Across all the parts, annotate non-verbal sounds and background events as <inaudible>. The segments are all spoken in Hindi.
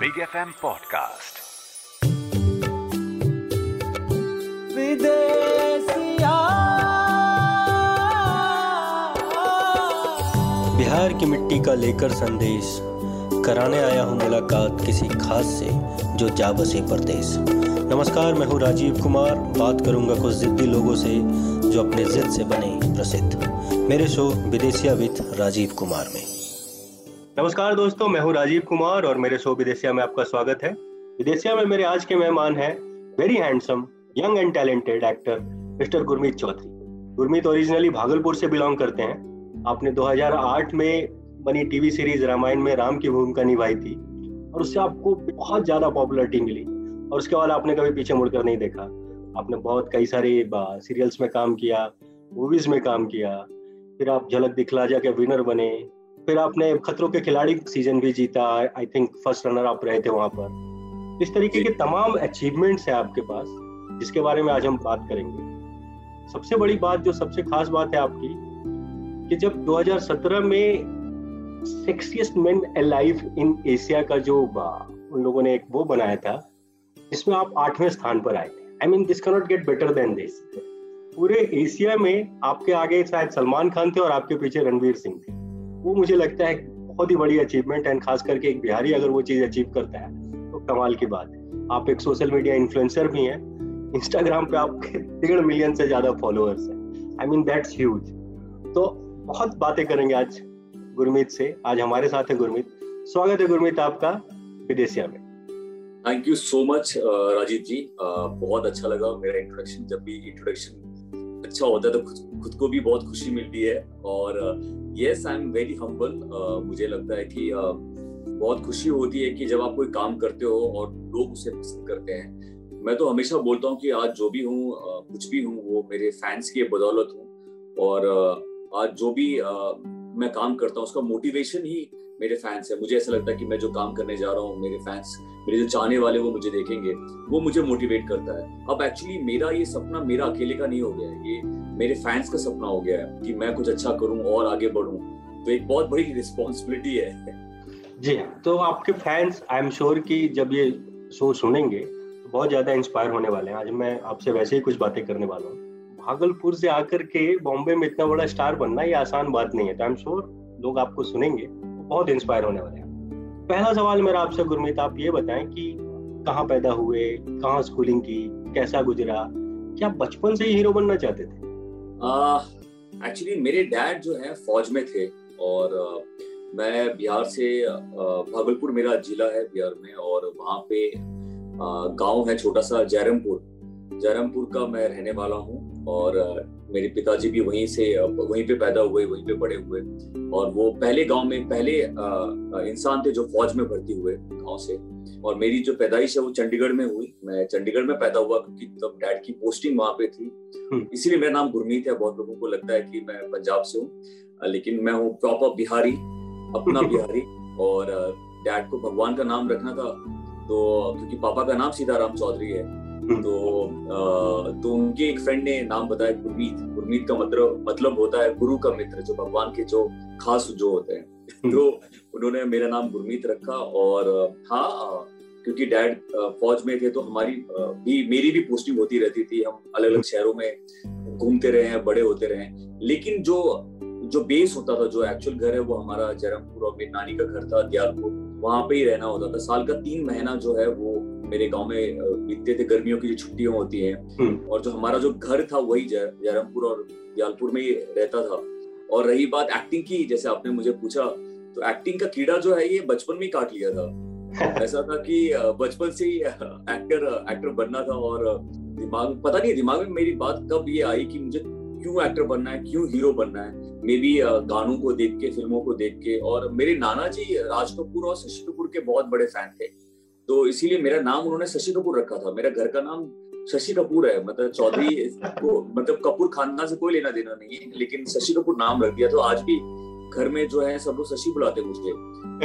Big F M podcast Bihar की मिट्टी का लेकर संदेश। कराने आया हूँ मुलाकात किसी खास से जो जा बसे परदेश। नमस्कार मैं हूँ राजीव कुमार। बात करूँगा कुछ जिद्दी लोगों से जो अपने जिद से बने प्रसिद्ध। मेरे show Bidesiya with Rajiv Kumar में। नमस्कार दोस्तों, मैं हूँ राजीव कुमार और मेरे शो विदेशिया में आपका स्वागत है। विदेशिया में मेरे आज के मेहमान हैं very handsome young and talented actor mister Gurmeet Chaudhary. Gurmeet originally Bhagalpur से बिलोंग करते हैं। आपने 2008 में बनी टीवी सीरीज़ रामायण में राम की भूमिका निभाई थी और उससे आपको बहुत ज़्यादा पॉपुलरिटी मिली और उसके बाद आपने कभी पीछे मुड़कर नहीं देखा। आपने बहुत कई सारे सीरियल्स में काम किया मूवीज़ में काम किया, फिर आप झलक दिखला जा के विनर बने फिर आपने खतरों के खिलाड़ी सीज़न भी जीता आई थिंक फ़र्स्ट रनर आप रहे थे वहाँ पर। इस तरीके के तमाम अचीवमेंट्स हैं आपके पास जिसके बारे में आज हम बात करेंगे। सबसे बड़ी बात जो सबसे खास बात है आपकी कि जब 2017 में sexiest men alive in Asia का जो उन लोगों ने एक वो बनाया था जिसमें आप आठवें स्थान पर आए। थे I mean this cannot get better than this पूरे एशिया में आपके आगे शायद सलमान खान थे और आपके पीछे रणवीर सिंह थे। वो मुझे लगता है बहुत ही बड़ी अचीवमेंट है खास करके एक बिहारी अगर वो चीज़ अचीव करता है तो कमाल की बात। है आप एक सोशल मीडिया इन्फ्लुएंसर भी हैं इंस्टाग्राम पे आपके डेढ़ मिलियन से ज़्यादा फॉलोअर्स हैं। आई मीन दैट्स ह्यूज तो बहुत बातें करेंगे आज गुरमीत से। आज हमारे साथ है गुरमीत। स्वागत है गुरमीत आपका विदेशिया में। Thank you so much Rajiv ji. Uh, बहुत अच्छा लगा मेरा इंट्रोडक्शन जब भी इंट्रोडक्शन अच्छा होता है तो खुद खुद को भी बहुत खुशी मिलती है। और yes I am very humble मुझे लगता है कि uh, बहुत खुशी होती है कि जब आप कोई काम करते हो और लोग उसे पसंद करते हैं। मैं तो हमेशा बोलता हूँ कि आज जो भी हूँ कुछ भी हूँ वो मेरे फैंस की बदौलत हूँ। और आज जो भी मैं काम करता हूँ, उसका मोटिवेशन ही मेरे फैंस है। मुझे ऐसा लगता है कि मैं जो काम करने जा रहा हूँ, मेरे फैंस मेरे जो चाहने वाले वो मुझे देखेंगे। वो मुझे मोटिवेट करता है। अब एक्चुअली मेरा ये सपना मेरा अकेले का नहीं हो गया है। ये मेरे फैंस का सपना हो गया है कि मैं कुछ अच्छा करूँ और आगे बढ़ूं। तो एक बहुत बड़ी रिस्पॉन्सिबिलिटी है। जी हाँ तो आपके फैंस आई एम श्योर कि जब ये शो सुनेंगे तो बहुत ज़्यादा इंस्पायर होने वाले हैं। आज मैं आपसे वैसे ही कुछ बातें करने वाला हूँ। भागलपुर से आकर के बॉम्बे में इतना बड़ा स्टार बनना ये आसान बात नहीं है तो आई एम श्योर लोग आपको सुनेंगे बहुत इंस्पायर होने वाले हैं। पहला सवाल मेरा आपसे गुरमीत आप ये बताएँ कि कहाँ पैदा हुए कहाँ स्कूलिंग की कैसा गुजरा? क्या बचपन से ही हीरो बनना चाहते थे? एक्चुअली uh, मेरे डैड जो है फौज में थे और uh, मैं बिहार से भागलपुर मेरा जिला है बिहार में और वहाँ पे गाँव है छोटा सा जयरामपुर। जयरामपुर का मैं रहने वाला हूँ। और मेरे पिताजी भी वहीं से वहीं पे पैदा हुए वहीं पे बड़े हुए। और वो पहले गाँव में पहले इंसान थे जो फौज में भर्ती हुए गाँव से। और मेरी जो पैदाइश है वो चंडीगढ़ में हुई। मैं चंडीगढ़ में पैदा हुआ क्योंकि तब डैड की पोस्टिंग वहाँ पे थी। हम्म। इसीलिए मेरा नाम गुरमीत है। बहुत लोगों को लगता है कि मैं पंजाब से हूँ। लेकिन मैं हूँ प्रॉपर बिहारी अपना <laughs> बिहारी। और डैड को भगवान का नाम रखना था। तो क्योंकि पापा का नाम सीताराम चौधरी है। तो तो उनके एक फ्रेंड ने नाम बताया गुरमीत गुरमीत का मतलब मतलब होता है गुरु का मित्र जो भगवान के जो खास जो होते हैं। <laughs> तो उन्होंने मेरा नाम गुरमीत रखा और हाँ क्योंकि डैड फौज में थे तो हमारी भी मेरी भी पोस्टिंग होती रहती थी। हम अलग अलग शहरों में घूमते रहे हैं बड़े होते रहे लेकिन जो जो बेस होता था जो एक्चुअल घर है वो हमारा जयरामपुर और मेरी नानी का घर था दियालपुर। वहाँ पे ही रहना होता था। साल का तीन महीना जो है वो मेरे गाँव में बीतते थे गर्मियों की जो छुट्टियाँ होती हैं। हम्म। और जो हमारा जो घर था वही जयरामपुर और दियालपुर में ही रहता था। और रही बात एक्टिंग की जैसे आपने मुझे पूछा तो एक्टिंग का कीड़ा जो है ये बचपन में ही काट लिया था। <laughs> ऐसा था कि बचपन से ही एक्टर एक्टर बनना था और दिमाग पता नहीं दिमाग में मेरी बात कब ये आई कि मुझे क्यों एक्टर बनना है क्यों हीरो बनना है। मे बी गानों को देख के फ़िल्मों को देख के और मेरे नाना जी राज कपूर और शशि कपूर के बहुत बड़े फ़ैन थे। तो इसीलिए मेरा नाम उन्होंने शशि कपूर रखा था। मेरा घर का नाम शशि कपूर है मतलब चौधरी <laughs> को मतलब कपूर खानदान से कोई लेना देना नहीं है लेकिन शशि कपूर नाम रख दिया। तो आज भी घर में जो है सब लोग शशि बुलाते मुझे।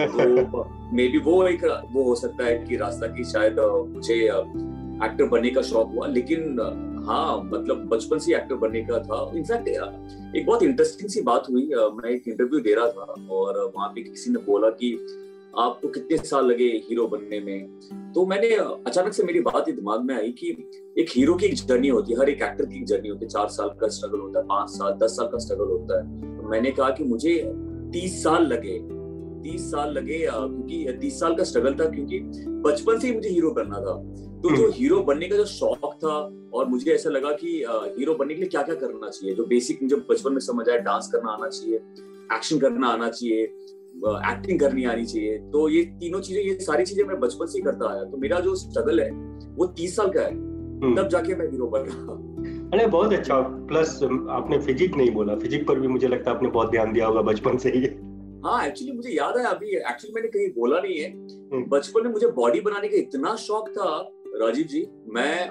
तो <laughs> मे बी वो एक वो हो सकता है कि रास्ता की शायद मुझे एक्टर बनने का शौक हुआ लेकिन हाँ मतलब बचपन से एक्टर बनने का था। इनफैक्ट एक बहुत इंटरेस्टिंग सी बात हुई मैं एक इंटरव्यू दे रहा था और वहाँ पे किसी ने बोला कि आपको कितने साल लगे हीरो बनने में? तो मैंने अचानक से मेरी बात ही दिमाग में आई कि एक हीरो की एक जर्नी होती है हर एक एक्टर की एक जर्नी होती है। चार साल का स्ट्रगल होता है पाँच साल दस साल का स्ट्रगल होता है। तो मैंने कहा कि मुझे तीस साल लगे तीस साल लगे क्योंकि तीस साल का स्ट्रगल था क्योंकि बचपन से ही मुझे हीरो बनना था। तो जो हीरो हम्म। बनने का जो शौक था और मुझे ऐसा लगा कि हीरो बनने के लिए क्या क्या करना चाहिए? जो बेसिक मुझे बचपन में समझ आया डांस करना आना चाहिए एक्शन करना आना चाहिए एक्टिंग करनी आनी चाहिए। तो ये तीनों चीज़ें ये सारी चीज़ें मैं बचपन से ही करता आया। तो मेरा जो स्ट्रगल है वो तीस साल का है। हम्म। तब जाके मैं हीरो बन रहा अरे बहुत अच्छा। प्लस आपने फिजिक नहीं बोला। फिजिक पर भी मुझे लगता है आपने बहुत ध्यान दिया होगा बचपन से ही। हाँ एक्चुअली मुझे याद है अभी। एक्चुअली मैंने कहीं बोला नहीं है। हम्म। बचपन में मुझे बॉडी बनाने का इतना शौक था राजीव जी। मैं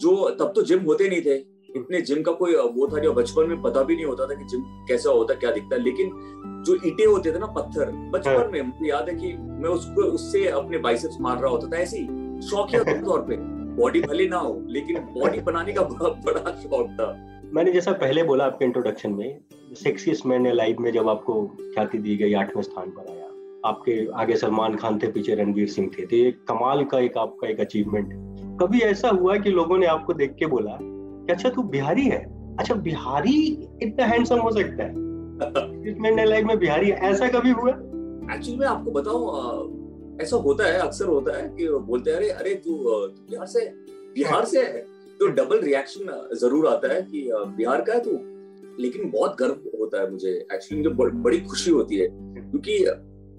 जो तब तो जिम होते नहीं थे। इतने जिम का कोई वो था जो बचपन में पता भी नहीं होता था कि जिम कैसा होता क्या दिखता। है लेकिन जो ईटे होते थे ना पत्थर बचपन हाँ। में मुझे याद है कि मैं उसको उससे अपने बाइसेप्स मार रहा होता था। ऐसे ही शौकिया तौर <laughs> पे। बॉडी भले ना हो लेकिन बॉडी बनाने का बहुत बड़ा शौक था। मैंने जैसा पहले बोला आपके इंट्रोडक्शन में सेक्सियस्ट मैन लाइफ में जब आपको ख्याति दी गई आठवें स्थान पर आया। आपके आगे सलमान खान थे पीछे रणवीर सिंह थे। तो ये कमाल का एक आपका एक अचीवमेंट है कभी ऐसा हुआ कि लोगों ने आपको देख के बोला कि अच्छा तू बिहारी है? अच्छा बिहारी इतना हैंडसम हो सकता है। <laughs> मैन लाइफ में बिहारी है। ऐसा कभी हुआ? एक्चुअली मैं आपको बताऊँ ऐसा होता है अक्सर होता है कि बोलते हैं अरे अरे तू बिहार से बिहार से है। तो डबल रिएक्शन ज़रूर आता है कि बिहार का है तू। लेकिन बहुत गर्व होता है मुझे। एक्चुअली मुझे बड़ी खुशी होती है। क्योंकि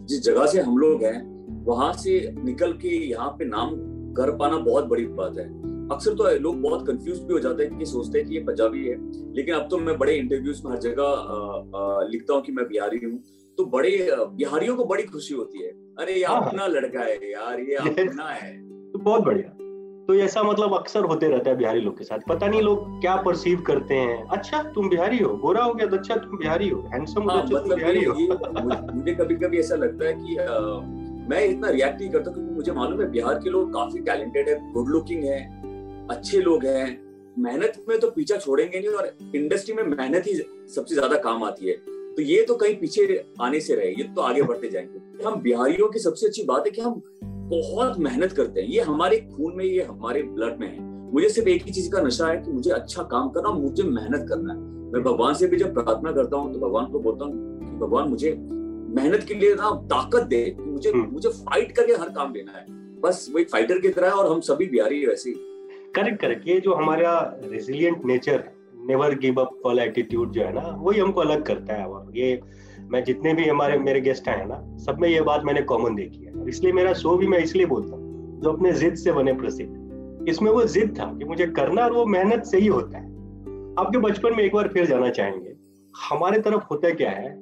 जिस जगह से हम लोग हैं वहाँ से निकल के यहाँ पे नाम कर पाना बहुत बड़ी बात है। अक्सर तो लोग बहुत कंफ्यूज भी हो जाते हैं कि सोचते हैं कि ये पंजाबी है। लेकिन अब तो मैं बड़े इंटरव्यूज़ में हर जगह लिखता हूँ कि मैं बिहारी हूँ। तो बड़े बिहारियों को बड़ी खुशी होती है। अरे ये हाँ, हाँ। अपना लड़का है यार ये <laughs> अपना है। तो बहुत बढ़िया। तो ऐसा मतलब अक्सर होते रहता है बिहारी लोग के साथ। पता नहीं लोग क्या परसीव करते हैं। अच्छा तुम बिहारी हो गोरा हो गया तो अच्छा तुम बिहारी हो हैंडसम हाँ, अच्छा मतलब बिहारी हो। मुझे कभी कभी ऐसा लगता है कि आ, मैं इतना रिएक्ट नहीं करता क्योंकि मुझे मालूम है बिहार के लोग काफ़ी टैलेंटेड है गुड लुकिंग है। अच्छे लोग हैं। मेहनत में तो पीछा छोड़ेंगे नहीं और इंडस्ट्री में मेहनत ही सबसे ज़्यादा काम आती है। तो ये तो कहीं पीछे आने से रहे ये तो आगे बढ़ते जाएँगे। हम बिहारियों की सबसे अच्छी बात है कि हम बहुत मेहनत करते हैं। ये हमारे खून में ये हमारे ब्लड में है। मुझे सिर्फ़ एक ही चीज़ का नशा है कि मुझे अच्छा काम करना मुझे मेहनत करना है। मैं भगवान से भी जब प्रार्थना करता हूँ तो भगवान को बोलता हूँ कि भगवान मुझे मेहनत के लिए ना ताकत दे मुझे हम्म। मुझे फाइट करके हर काम लेना है। बस वो एक फाइटर की तरह है और हम सभी बिहारी वैसे ही। Correct correct. ये जो हमारा resilient nature never give up वाला एटीट्यूड जो है ना वही हमको अलग करता है और ये मैं जितने भी हमारे मेरे गेस्ट आए हैं ना सब में ये बात मैंने कॉमन देखी है। इसलिए मेरा शो भी मैं इसलिए बोलता हूँ जो अपने जिद से बने प्रसिद्ध। इसमें वो जिद था कि मुझे करना और वो मेहनत से ही होता है। आपके बचपन में एक बार फिर जाना चाहेंगे हमारे तरफ़ होता क्या है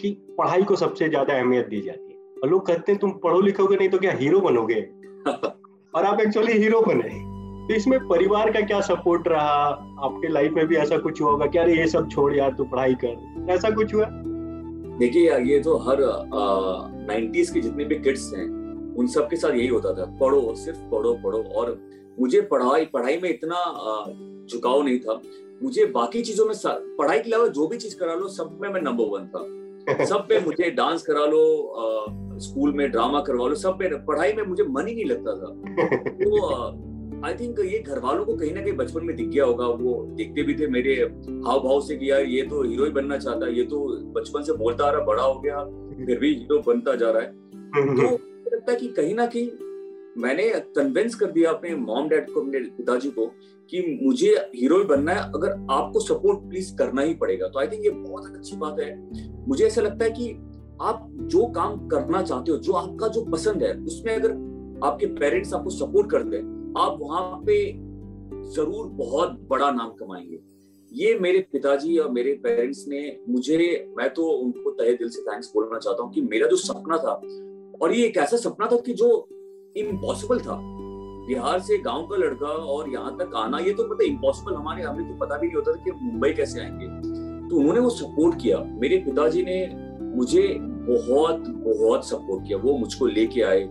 कि पढ़ाई को सबसे ज़्यादा अहमियत दी जाती है। और लोग कहते हैं तुम पढ़ो लिखोगे नहीं तो क्या हीरो बनोगे? <laughs> और आप एक्चुअली हीरो बने। तो इसमें परिवार का क्या सपोर्ट रहा? आपके लाइफ में भी ऐसा कुछ हुआ होगा क्या अरे ये सब छोड़ यार तू पढ़ाई कर। ऐसा कुछ हुआ? देखिए ये तो हर नाइन्टीज के जितने भी किड्स हैं उन सब के साथ यही होता था। पढ़ो सिर्फ़ पढ़ो पढ़ो। और मुझे पढ़ाई पढ़ाई में इतना झुकाव नहीं था। मुझे बाकी चीज़ों में पढ़ाई के अलावा जो भी चीज़ करा लो सब में मैं नंबर वन था। <laughs> सब पे मुझे डांस करा लो आ, स्कूल में ड्रामा करवा लो सब पे पढ़ाई में मुझे मन ही नहीं लगता था। <laughs> तो आई थिंक ये घर वालों को कहीं ना कहीं बचपन में दिख गया होगा। वो देखते भी थे मेरे हाव भाव से कि यार ये तो हीरो ही बनना चाहता है। ये तो बचपन से बोलता आ रहा बड़ा हो गया फिर भी हीरो बनता जा रहा है। तो लगता है कि कहीं ना कहीं मैंने कन्विंस कर दिया अपने मॉम डैड को अपने पिताजी को कि मुझे हीरो बनना है अगर आपको सपोर्ट प्लीज़ करना ही पड़ेगा। तो आई थिंक ये बहुत अच्छी बात है। मुझे ऐसा लगता है कि आप जो काम करना चाहते हो जो आपका जो पसंद है उसमें अगर आपके पेरेंट्स आपको सपोर्ट करते दे आप वहाँ पे ज़रूर बहुत बड़ा नाम कमाएँगे। ये मेरे पिताजी और मेरे पेरेंट्स ने मुझे, मैं तो उनको तहे दिल से थैंक्स बोलना चाहता हूँ कि मेरा जो सपना था, और ये एक ऐसा सपना था कि जो इम्पॉसिबल था। बिहार से गाँव का लड़का और यहाँ तक आना, ये तो मतलब इम्पॉसिबल हमारे हमें तो पता भी नहीं होता था कि मुंबई कैसे आएँगे। तो उन्होंने वो सपोर्ट किया। मेरे पिताजी ने मुझे बहुत बहुत सपोर्ट किया। वो मुझको लेके आए।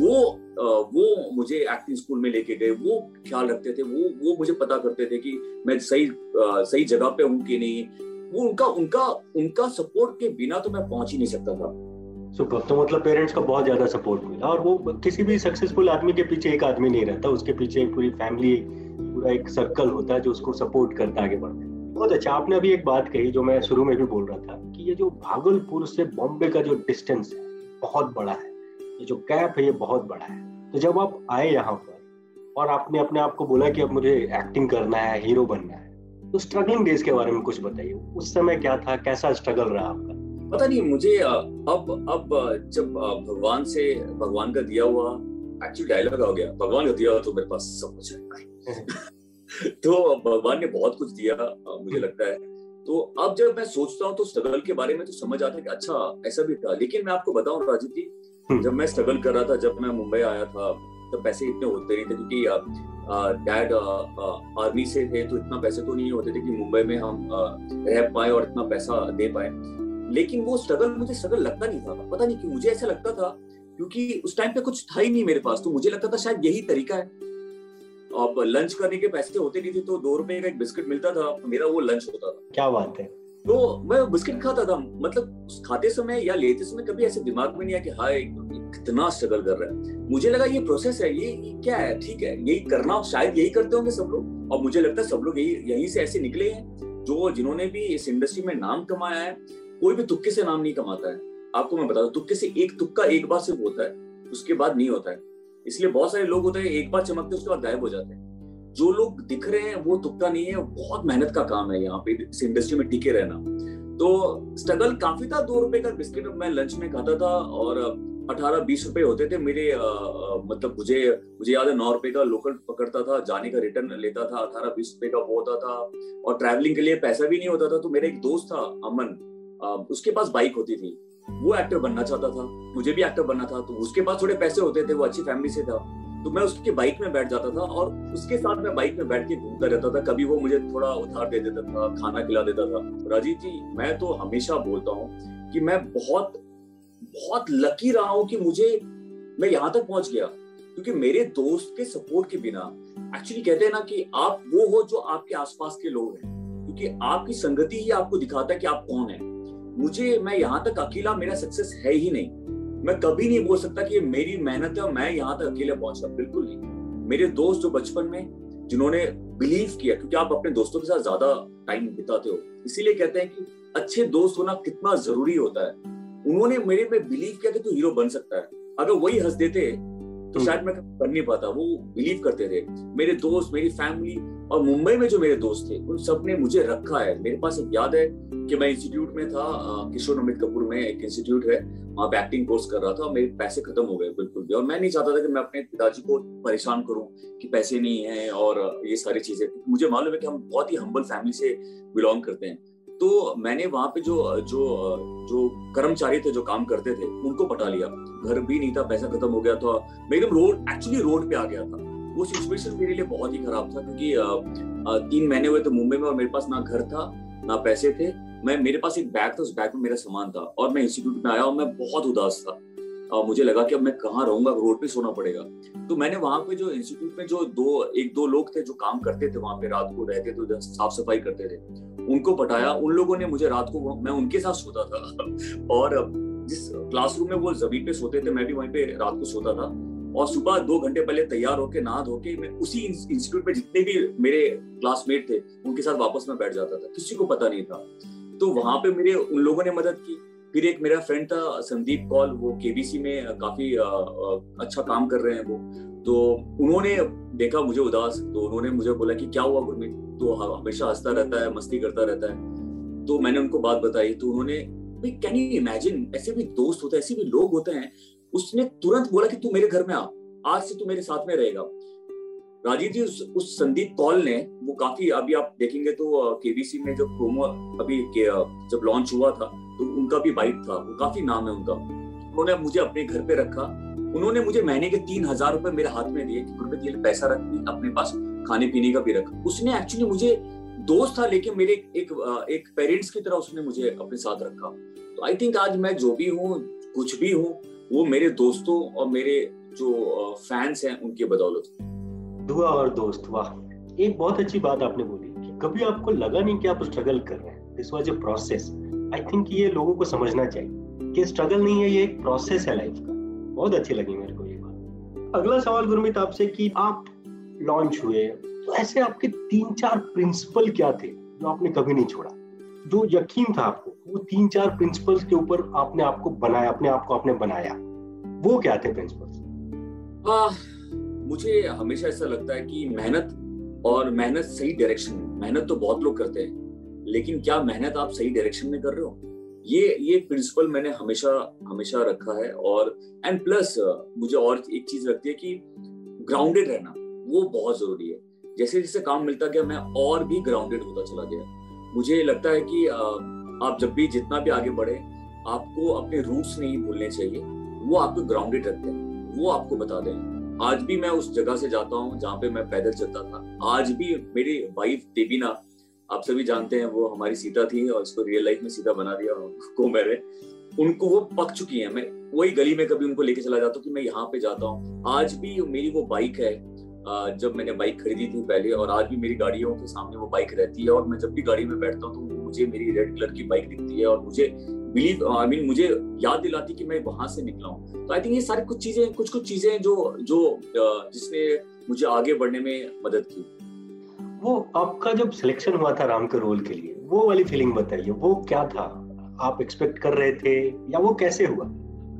वो वो मुझे एक्टिंग स्कूल में लेके गए, वो ख्याल रखते थे, वो वो मुझे पता करते थे कि मैं सही सही जगह पे हूँ कि नहीं। वो उनका उनका उनका सपोर्ट के बिना तो मैं पहुँच ही नहीं सकता था। सुपर तो मतलब पेरेंट्स का बहुत ज़्यादा सपोर्ट मिला और वो किसी भी सक्सेसफुल आदमी के पीछे एक आदमी नहीं रहता, उसके पीछे पूरी फैमिली पूरा एक सर्कल होता है जो उसको सपोर्ट करता है आगे बढ़ने बहुत अच्छा आपने अभी एक बात कही जो मैं शुरू में भी बोल रहा था कि ये जो भागलपुर से बॉम्बे का जो डिस्टेंस है, बहुत बड़ा है। ये जो गैप है ये बहुत बड़ा है। तो जब आप आए यहाँ पर और आपने अपने आप को बोला कि अब मुझे एक्टिंग करना है हीरो बनना है तो स्ट्रगलिंग डेज़ के बारे में कुछ बताइए। उस समय क्या था? कैसा स्ट्रगल रहा आपका? पता नहीं, मुझे अब अब जब भगवान से, भगवान का दिया हुआ एक्चुअली डायलॉग आ गया, भगवान का दिया हुआ तो मेरे पास सब कुछ है। <laughs> तो भगवान ने बहुत कुछ दिया मुझे लगता है। तो अब जब मैं सोचता हूँ तो स्ट्रगल के बारे में तो समझ आता है कि अच्छा ऐसा भी था। लेकिन मैं आपको बताऊँ राजीव जी। जब मैं स्ट्रगल कर रहा था, जब मैं मुंबई आया था तो पैसे इतने होते नहीं थे क्योंकि डैड आर्मी से थे तो इतना पैसे तो नहीं होते थे कि मुंबई में हम रह पाए और इतना पैसा दे पाए। लेकिन वो स्ट्रगल मुझे स्ट्रगल लगता नहीं था। पता नहीं क्यों, मुझे ऐसा लगता था क्योंकि उस टाइम पे कुछ था ही नहीं मेरे पास। तो मुझे लगता था शायद यही तरीका है। अब लंच करने के पैसे होते नहीं थे तो दो रुपए का एक बिस्किट मिलता था। मेरा वो लंच होता था। क्या बात है। तो मैं बिस्किट खाता था। मतलब खाते समय या लेते समय कभी ऐसे दिमाग में नहीं आया कि हाय कितना स्ट्रगल कर रहा है? मुझे लगा ये प्रोसेस है ये, ये क्या है? ठीक है यही करना शायद यही करते होंगे सब लोग। और मुझे लगता है सब लोग यही यहीं से ऐसे निकले हैं जो जिन्होंने भी इस इंडस्ट्री में नाम कमाया है कोई भी तुक्के से नाम नहीं कमाता है। आपको मैं बता दू तुक्के से एक तुक्का एक बार सिर्फ़ होता है उसके बाद नहीं होता है। इसलिए बहुत सारे लोग होते हैं एक बार चमकते उसके बाद गायब हो जाते हैं। जो लोग दिख रहे हैं वो तुक्का नहीं है बहुत मेहनत का काम है यहाँ पे इस इंडस्ट्री में टिके रहना। तो स्ट्रगल काफ़ी था दो रुपए का बिस्किट मैं लंच में खाता था और अठारह बीस रुपए होते थे मेरे मतलब मुझे मुझे याद है नौ रुपए का लोकल पकड़ता था जाने का रिटर्न लेता था अठारह बीस रुपए का वो होता था और ट्रैवलिंग के लिए पैसा भी नहीं होता था तो मेरा एक दोस्त था अमन आ, उसके पास बाइक होती थी। वो एक्टर बनना चाहता था मुझे भी एक्टर बनना था तो उसके पास थोड़े पैसे होते थे वो अच्छी फैमिली से था। तो मैं उसकी बाइक में बैठ जाता था और उसके साथ मैं बाइक में बैठ के घूमता रहता था। कभी वो मुझे थोड़ा उधार दे देता था, खाना खिला देता था। राजीव जी, मैं तो हमेशा बोलता हूँ कि मैं बहुत बहुत लकी रहा हूँ कि मुझे, मैं यहाँ तक पहुँच गया। क्योंकि मेरे दोस्त के सपोर्ट के बिना एक्चुअली कहते हैं ना कि आप वो हो जो आपके आसपास के लोग हैं। क्योंकि आपकी संगति ही आपको दिखाता है कि आप कौन है। मुझे, मैं यहाँ तक अकेला मेरा सक्सेस है ही नहीं। मैं कभी नहीं बोल सकता कि मेरी मेहनत है और मैं यहाँ तक अकेले पहुँचा बिल्कुल नहीं। मेरे दोस्त जो बचपन में, जिन्होंने बिलीव किया, क्योंकि आप अपने दोस्तों के साथ ज़्यादा टाइम बिताते हो, इसीलिए कहते हैं कि अच्छे दोस्त होना कितना ज़रूरी होता है। उन्होंने मेरे में बिलीव किया कि तू हीरो बन सकता है। अगर वही हंस देते तो हम्म। शायद मैं कर नहीं पाता वो बिलीव करते थे। मेरे दोस्त मेरी फैमिली और मुंबई में जो मेरे दोस्त थे उन सबने मुझे रखा है। मेरे पास एक याद है कि मैं इंस्टीट्यूट में था किशोर अमित कपूर में एक इंस्टीट्यूट है वहाँ पे एक्टिंग कोर्स कर रहा था मेरे पैसे खत्म हो गए बिल्कुल भी। और मैं नहीं चाहता था कि मैं अपने पिताजी को परेशान करूँ कि पैसे नहीं है और ये सारी चीज़ें। मुझे मालूम है कि हम बहुत ही हम्बल फैमिली से बिलोंग करते हैं। तो मैंने वहाँ पे जो जो जो कर्मचारी थे, जो काम करते थे, उनको पटा लिया। घर भी नहीं था, पैसा खत्म हो गया था। मैं एकदम रोड एक्चुअली रोड पे आ गया था। वो सिचुएशन मेरे लिए बहुत ही खराब था, क्योंकि तीन महीने हुए थे मुंबई में और मेरे पास ना घर था, ना पैसे थे। मैं, मेरे पास एक बैग था, उस बैग में मेरा सामान था और मैं इंस्टीट्यूट में आया और मैं बहुत उदास था। और मुझे लगा कि अब मैं कहाँ रहूँगा? रोड पे सोना पड़ेगा। तो मैंने वहाँ पे जो इंस्टीट्यूट में जो दो, एक दो लोग थे जो काम करते थे वहाँ पे, रात को रहते थे साफ़ सफ़ाई करते थे, उनको पटाया। उन लोगों ने मुझे रात को मैं उनके साथ सोता था। <laughs> और जिस क्लासरूम में वो ज़मीन पे सोते थे, मैं भी वहीं पे रात को सोता था। और सुबह दो घंटे पहले तैयार होके, नहा धो के मैं उसी इंस्टीट्यूट में जितने भी मेरे क्लासमेट थे, उनके साथ वापस में बैठ जाता था। किसी को पता नहीं था। तो वहाँ पे मेरे, उन लोगों ने मदद की। फिर एक मेरा फ्रेंड था संदीप कौल वो केबीसी में काफ़ी अच्छा काम कर रहे हैं वो। तो उन्होंने देखा मुझे उदास तो उन्होंने मुझे बोला कि क्या हुआ गुरमीत? तो हमेशा हंसता रहता है मस्ती करता रहता है। तो मैंने उनको बात बताई तो उन्होंने कैन यू इमेजिन ऐसे भी दोस्त होते हैं ऐसे भी लोग होते हैं उसने तुरंत बोला कि तू मेरे घर में आ आज से तू मेरे साथ में रहेगा। राजीव जी उस, उस संदीप कौल ने वो काफ़ी अभी आप देखेंगे तो केबीसी में जब प्रोमो अभी जब लॉन्च हुआ था तो उनका भी बाइक था, वो काफ़ी नाम है उनका। उन्होंने मुझे अपने घर पे रखा। उन्होंने मुझे महीने के तीन हज़ार रुपए मेरे हाथ में दिए कि गुरबत ये पैसा रख अपने पास खाने पीने का भी रख। उसने एक्चुअली मुझे दोस्त था, लेकिन मेरे एक एक पेरेंट्स की तरह उसने मुझे अपने साथ रखा। तो आई थिंक आज मैं जो भी हूँ, कुछ भी हूँ, वो मेरे दोस्तों और मेरे जो फैंस हैं, उनके बदौलत। दुआ और दोस्त, वाह। एक बहुत अच्छी बात आपने बोली कि कभी आपको लगा नहीं कि आप स्ट्रगल कर रहे हैं। This was a process I think ये लोगों को समझना चाहिए ये स्ट्रगल नहीं है, ये एक प्रोसेस है लाइफ का। बहुत अच्छी लगी मेरे को ये बात। अगला सवाल गुरमीत आपसे कि आप लॉन्च हुए तो ऐसे आपके तीन चार प्रिंसिपल क्या थे जो आपने कभी नहीं छोड़ा? जो यकीन था आपको, वो तीन चार प्रिंसिपल्स के ऊपर आपने आपको बनाया, अपने आप को आपने बनाया, वो क्या थे प्रिंसिपल्स मुझे हमेशा ऐसा लगता है कि मेहनत और मेहनत सही डायरेक्शन में मेहनत तो बहुत लोग करते हैं। लेकिन क्या मेहनत आप सही डायरेक्शन में कर रहे हो? ये ये प्रिंसिपल मैंने हमेशा हमेशा रखा है और एंड प्लस मुझे और एक चीज़ लगती है कि ग्राउंडेड रहना, वो बहुत ज़रूरी है। जैसे जैसे काम मिलता गया, मैं और भी ग्राउंडेड होता चला गया। मुझे लगता है कि आप जब भी जितना भी आगे बढ़े, आपको अपने रूट्स नहीं भूलने चाहिए। वो आपको ग्राउंडेड रखते हैं, वो आपको बता दें। आज भी मैं उस जगह से जाता हूँ जहाँ पे मैं पैदल चलता था। आज भी मेरी वाइफ देवीना आप सभी जानते हैं, वो हमारी सीता थी और इसको रियल लाइफ में सीता बना दिया को मेरे उनको वो पक चुकी है। मैं वही गली में कभी उनको लेके चला जाता हूँ कि मैं यहाँ पे जाता हूँ। आज भी मेरी वो बाइक है जब मैंने बाइक खरीदी थी पहले और आज भी मेरी गाड़ियों के सामने वो बाइक रहती है और मैं जब भी गाड़ी में बैठता हूँ तो मुझे मेरी रेड कलर की बाइक दिखती है और मुझे बिलीव आई मीन मुझे याद दिलाती कि मैं वहाँ से निकला हूँ। तो आई थिंक ये सारी कुछ चीज़ें कुछ कुछ चीज़ें जो जो जिसने मुझे आगे बढ़ने में मदद की। वो आपका जब सिलेक्शन हुआ था राम के रोल के लिए, वो वाली फीलिंग बताइए, वो क्या था? आप एक्सपेक्ट कर रहे थे या वो कैसे हुआ?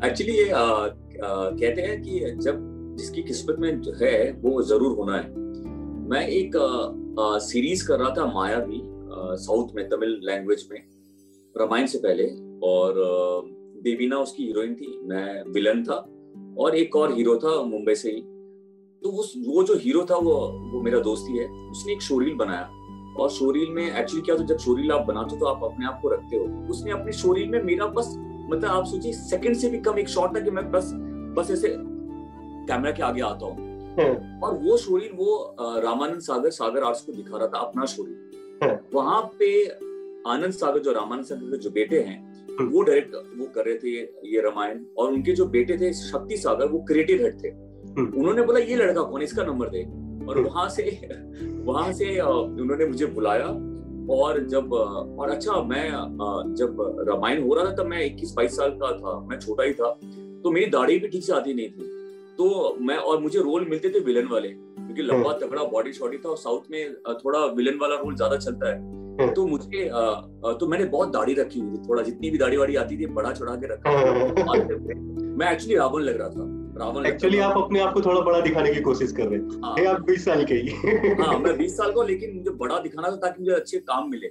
एक्चुअली ये कहते हैं कि जब जिसकी किस्मत में जो है, वो ज़रूर होना है। मैं एक सीरीज़ कर रहा था माया भी साउथ में तमिल लैंग्वेज में, रामायण से पहले। और देवीना उसकी हीरोइन थी, मैं विलन था। और एक और हीरो था, मुंबई से ही तो वो वो जो हीरो था वो वो मेरा दोस्त ही है। उसने एक शोरील बनाया। और शोरील में एक्चुअली क्या तो जब शोरील आप बनाते हो तो आप अपने आप को रखते हो। उसने अपने शोरील में मेरा बस मतलब आप सोचिए सेकंड से भी कम एक शॉट था कि मैं बस बस ऐसे कैमरा के आगे आता हूँ। हाँ। और वो स्टोरी वो रामानंद सागर सागर आर्ट्स को दिखा रहा था अपना स्टोरी हाँ। वहाँ पे आनंद सागर जो रामानंद सागर के जो बेटे हैं हाँ। वो डायरेक्ट वो कर रहे थे ये रामायण। और उनके जो बेटे थे शक्ति सागर वो क्रिएटिव हेड थे। उन्होंने बोला ये लड़का कौन इसका नंबर दे। और वहाँ से वहाँ से उन्होंने मुझे बुलाया और जब और अच्छा मैं जब रामायण हो रहा था तब मैं इक्कीस बाईस साल का था मैं छोटा ही था तो मेरी दाढ़ी भी ठीक से आती नहीं थी। तो मैं और मुझे रोल मिलते थे विलन वाले क्योंकि लंबा हाँ। तगड़ा बॉडी शॉडी था और साउथ में थोड़ा विलन वाला रोल ज़्यादा चलता है। तो मुझे तो मैंने बहुत दाढ़ी रखी हुई थी थोड़ा जितनी भी दाढ़ी वाड़ी आती थी बड़ा चढ़ा के रखा। <laughs> मैं एक्चुअली रावण लग रहा था। रावण एक्चुअली आप अपने आप को थोड़ा बड़ा दिखाने की कोशिश कर रहे थे आप बीस साल के ही हाँ। मैं बीस साल का लेकिन मुझे बड़ा दिखाना था ताकि मुझे अच्छे काम मिले।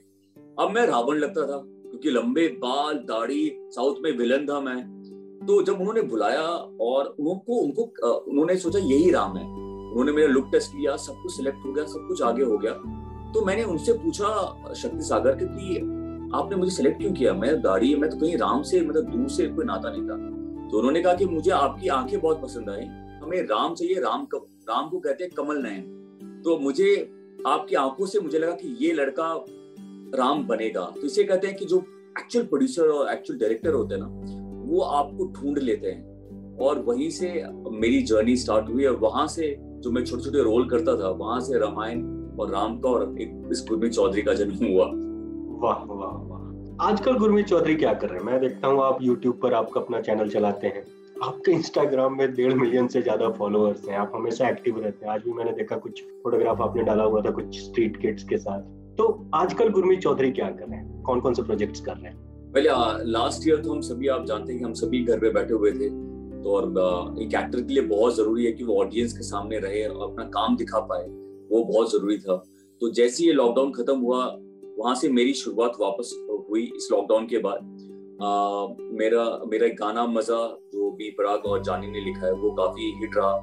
अब मैं रावण लगता था क्योंकि लंबे बाल दाढ़ी साउथ में विलन था मैं। तो जब उन्होंने बुलाया और उनको उनको उन्होंने सोचा यही राम है। उन्होंने मेरा लुक टेस्ट लिया सब कुछ सिलेक्ट हो गया सब कुछ आगे हो गया। तो मैंने उनसे पूछा शक्ति सागर के कि आपने मुझे सिलेक्ट क्यों किया? मैं दाढ़ी मैं तो कहीं राम से मतलब दूर से कोई नाता नहीं था। तो उन्होंने कहा कि मुझे आपकी आँखें बहुत पसंद आई। हमें राम चाहिए, राम को राम को कहते हैं कमल नयन। तो मुझे आपकी आँखों से मुझे लगा कि ये लड़का राम बनेगा। तो इसे कहते हैं कि जो एक्चुअल प्रोड्यूसर और एक्चुअल डायरेक्टर होते हैं ना, वो आपको ढूंढ लेते हैं। और वहीं से मेरी जर्नी स्टार्ट हुई और वहाँ से जो मैं छोटे छोटे रोल करता था, वहाँ से रामायण और राम का और एक इस गुरमीत चौधरी का जन्म हुआ। वाह वाह। आजकल गुरमीत चौधरी क्या कर रहे हैं? मैं देखता हूँ, आप यूट्यूब पर आपका अपना चैनल चलाते हैं। आपके इंस्टाग्राम में डेढ़ मिलियन से ज़्यादा फॉलोअर्स हैं। आप हमेशा एक्टिव रहते हैं। आज भी मैंने देखा कुछ फोटोग्राफ आपने डाला हुआ था कुछ स्ट्रीट किड्स के साथ। तो आजकल गुरमीत चौधरी क्या कर रहे हैं? कौन कौन से प्रोजेक्ट्स कर रहे हैं? पहले लास्ट ईयर तो हम सभी, आप जानते हैं कि हम सभी घर पे बैठे हुए थे। तो और एक एक्टर के लिए बहुत ज़रूरी है कि वो ऑडियंस के सामने रहे और अपना काम दिखा पाए। वो बहुत ज़रूरी था। तो जैसे ही ये लॉकडाउन खत्म हुआ वहाँ से मेरी शुरुआत वापस हुई इस लॉकडाउन के बाद। आ, मेरा मेरा एक गाना मज़ा जो बी पराग और जानी ने लिखा है वो काफ़ी हिट रहा।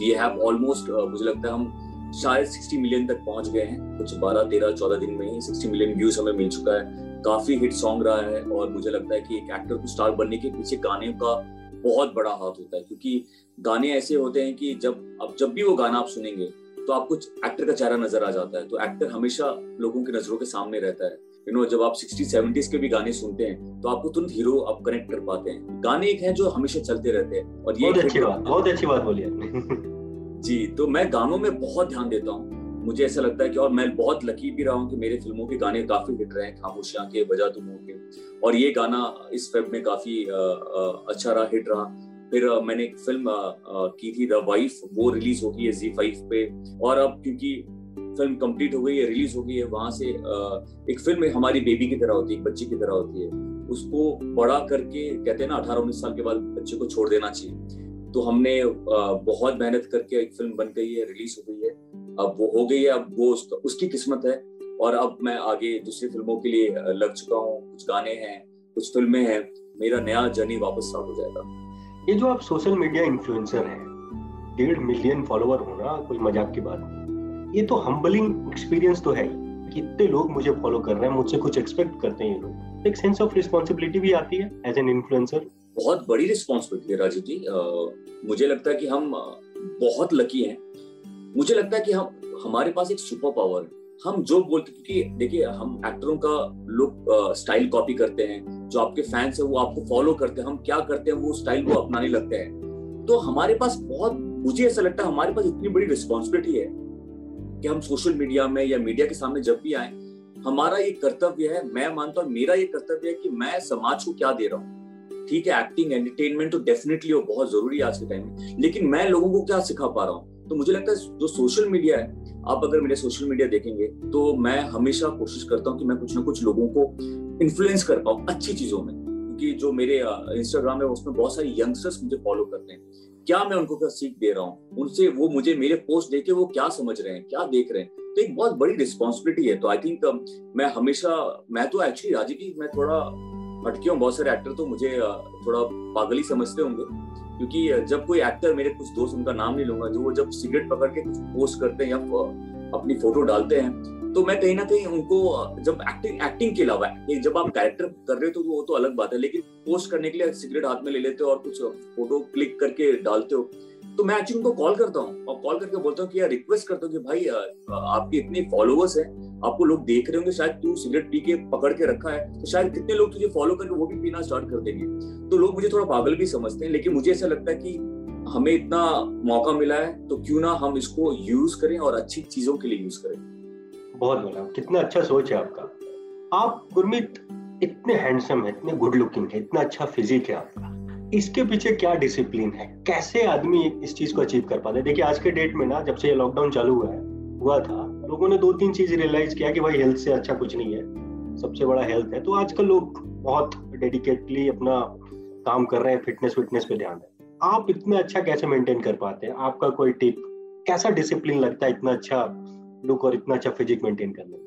वी हैव ऑलमोस्ट मुझे लगता है हम शायद 60 मिलियन तक पहुँच गए हैं। कुछ 12 13 14 दिन में ही 60 मिलियन व्यूज़ हमें मिल चुका है। काफ़ी हिट सॉन्ग रहा है और मुझे लगता है कि एक एक्टर को स्टार बनने के पीछे गाने का बहुत बड़ा हाथ होता है। क्योंकि गाने ऐसे होते हैं कि जब अब जब भी वो गाना आप सुनेंगे तो आपको एक्टर का चेहरा नज़र आ जाता है तो एक्टर हमेशा लोगों की नज़रों के सामने रहता है। यू नो जब आप सिक्सटी सेवेंटीज के भी गाने सुनते हैं तो आपको तुरंत हीरो आप कनेक्ट कर पाते हैं। गाने एक हैं जो हमेशा चलते रहते हैं और ये बहुत अच्छी बात बहुत अच्छी बात बोली आपने। जी तो मैं गानों में बहुत ध्यान देता हूँ। मुझे ऐसा लगता है कि और मैं बहुत लकी भी रहा हूँ कि मेरे फ़िल्मों के गाने काफ़ी हिट रहे हैं खामोशियाँ के बजा तुम के। और ये गाना इस फ़िल्म में काफ़ी अच्छा रहा हिट रहा। फिर मैंने एक फ़िल्म की थी द वाइफ वो रिलीज़ हो गई है जी फाइव पे। और अब क्योंकि फ़िल्म कंप्लीट हो गई है, रिलीज़ हो गई है, वहाँ से एक फ़िल्म हमारी बेबी की तरह होती है बच्ची की तरह होती है। उसको बड़ा करके, कहते हैं ना, अठारह उन्नीस साल के बाद बच्चे को छोड़ देना चाहिए। तो हमने बहुत मेहनत करके एक फ़िल्म बन गई है, रिलीज़ हो गई है। अब वो हो गई है, अब वो उसकी किस्मत है। और अब मैं आगे दूसरी फ़िल्मों के लिए लग चुका हूँ। कुछ गाने हैं, कुछ फ़िल्में हैं। मेरा नया जर्नी वापस स्टार्ट हो जाएगा। ये जो आप सोशल मीडिया इन्फ्लुएंसर हैं डेढ़ मिलियन फॉलोअर होना कोई मज़ाक की बात नहीं। ये तो हम्बलिंग एक्सपीरियंस तो है कितने लोग मुझे फॉलो कर रहे हैं मुझसे कुछ एक्सपेक्ट करते हैं ये लोग। एक सेंस ऑफ़ रिस्पॉन्सिबिलिटी भी आती है एज एन इन्फ्लुएंसर बहुत बड़ी रिस्पॉन्सिबिलिटी है राजीव जी। आ, मुझे लगता है कि हम बहुत लकी हैं। मुझे लगता है कि हम हमारे पास एक सुपर पावर है। हम जो बोलते क्योंकि देखिए हम एक्टरों का लुक स्टाइल कॉपी करते हैं। जो आपके फैंस है, वो आपको फॉलो करते हैं, हम क्या करते हैं, वो स्टाइल को अपनाने लगते हैं। तो हमारे पास बहुत, मुझे ऐसा लगता है हमारे पास इतनी बड़ी रिस्पॉन्सिबिलिटी है कि हम सोशल मीडिया में या मीडिया के सामने जब भी आए, हमारा ये कर्तव्य है, मैं मानता हूँ, मेरा ये कर्तव्य है कि मैं समाज को क्या दे रहा हूँ। ठीक है एक्टिंग एंटरटेनमेंट तो डेफिनेटली वो बहुत ज़रूरी है आज के टाइम में, लेकिन मैं लोगों को क्या सिखा पा रहा हूँ? तो मुझे लगता है जो सोशल मीडिया है आप अगर मेरे सोशल मीडिया देखेंगे तो मैं हमेशा कोशिश करता हूँ कि मैं कुछ ना कुछ लोगों को इन्फ्लुएंस कर पाऊँ अच्छी चीज़ों में। क्योंकि जो मेरे इंस्टाग्राम है, उसमें बहुत सारे यंगस्टर्स मुझे फॉलो करते हैं। क्या मैं उनको क्या सीख दे रहा हूँ? उनसे वो मुझे मेरे पोस्ट देख के वो क्या समझ रहे हैं, क्या देख रहे हैं? तो एक बहुत बड़ी रिस्पॉन्सिबिलिटी है। तो आई थिंक मैं हमेशा, मैं तो एक्चुअली राज़ी की मैं थोड़ा हटके हूँ, बहुत सारे एक्टर तो मुझे थोड़ा पागल ही समझते होंगे। क्योंकि जब कोई एक्टर मेरे कुछ दोस्त, उनका नाम नहीं लूँगा, जो वो जब सिगरेट पकड़ के कुछ पोस्ट करते हैं या अपनी फ़ोटो डालते हैं तो मैं कहीं ना कहीं उनको, जब एक्टिंग एक्टिंग के अलावा जब आप कैरेक्टर कर रहे हो तो वो तो अलग बात है, लेकिन पोस्ट करने के लिए सिगरेट हाथ में ले लेते हो और कुछ फ़ोटो क्लिक करके डालते हो। तो मैं एक्चुअली उनको कॉल करता हूँ, और कॉल करके बोलता हूँ कि यार रिक्वेस्ट करता हूँ कि भाई आपके इतने फॉलोअर्स हैं, आपको लोग देख रहे होंगे, शायद तू सिगरेट पी के पकड़ के रखा है तो शायद कितने लोग तुझे फॉलो करके वो भी पीना स्टार्ट कर देंगे। तो लोग मुझे थोड़ा पागल भी समझते हैं, लेकिन मुझे ऐसा लगता है कि हमें इतना मौका मिला है तो क्यों ना हम इसको यूज़ करें और अच्छी चीज़ों के लिए यूज़ करें। बहुत बोला कितना अच्छा सोच है आपका। आप गुरमीत इतने हैंडसम है, इतने गुड लुकिंग है, इतना अच्छा फिजिक है आपका। इसके पीछे क्या डिसिप्लिन है? कैसे आदमी इस चीज़ को अचीव कर पाता है? देखिए, आज के डेट में ना, जब से ये लॉकडाउन चालू हुआ है, हुआ था, लोगों ने दो तीन चीज़ रियलाइज़ किया कि भाई हेल्थ से अच्छा कुछ नहीं है। सबसे बड़ा हेल्थ है। तो आजकल लोग बहुत डेडिकेटली अपना काम कर रहे हैं फिटनेस फिटनेस पे ध्यान है आप इतना अच्छा कैसे मेंटेन कर पाते हैं? आपका कोई टिप कैसा डिसिप्लिन लगता है इतना अच्छा लुक और इतना अच्छा फिजिक मेंटेन करने में।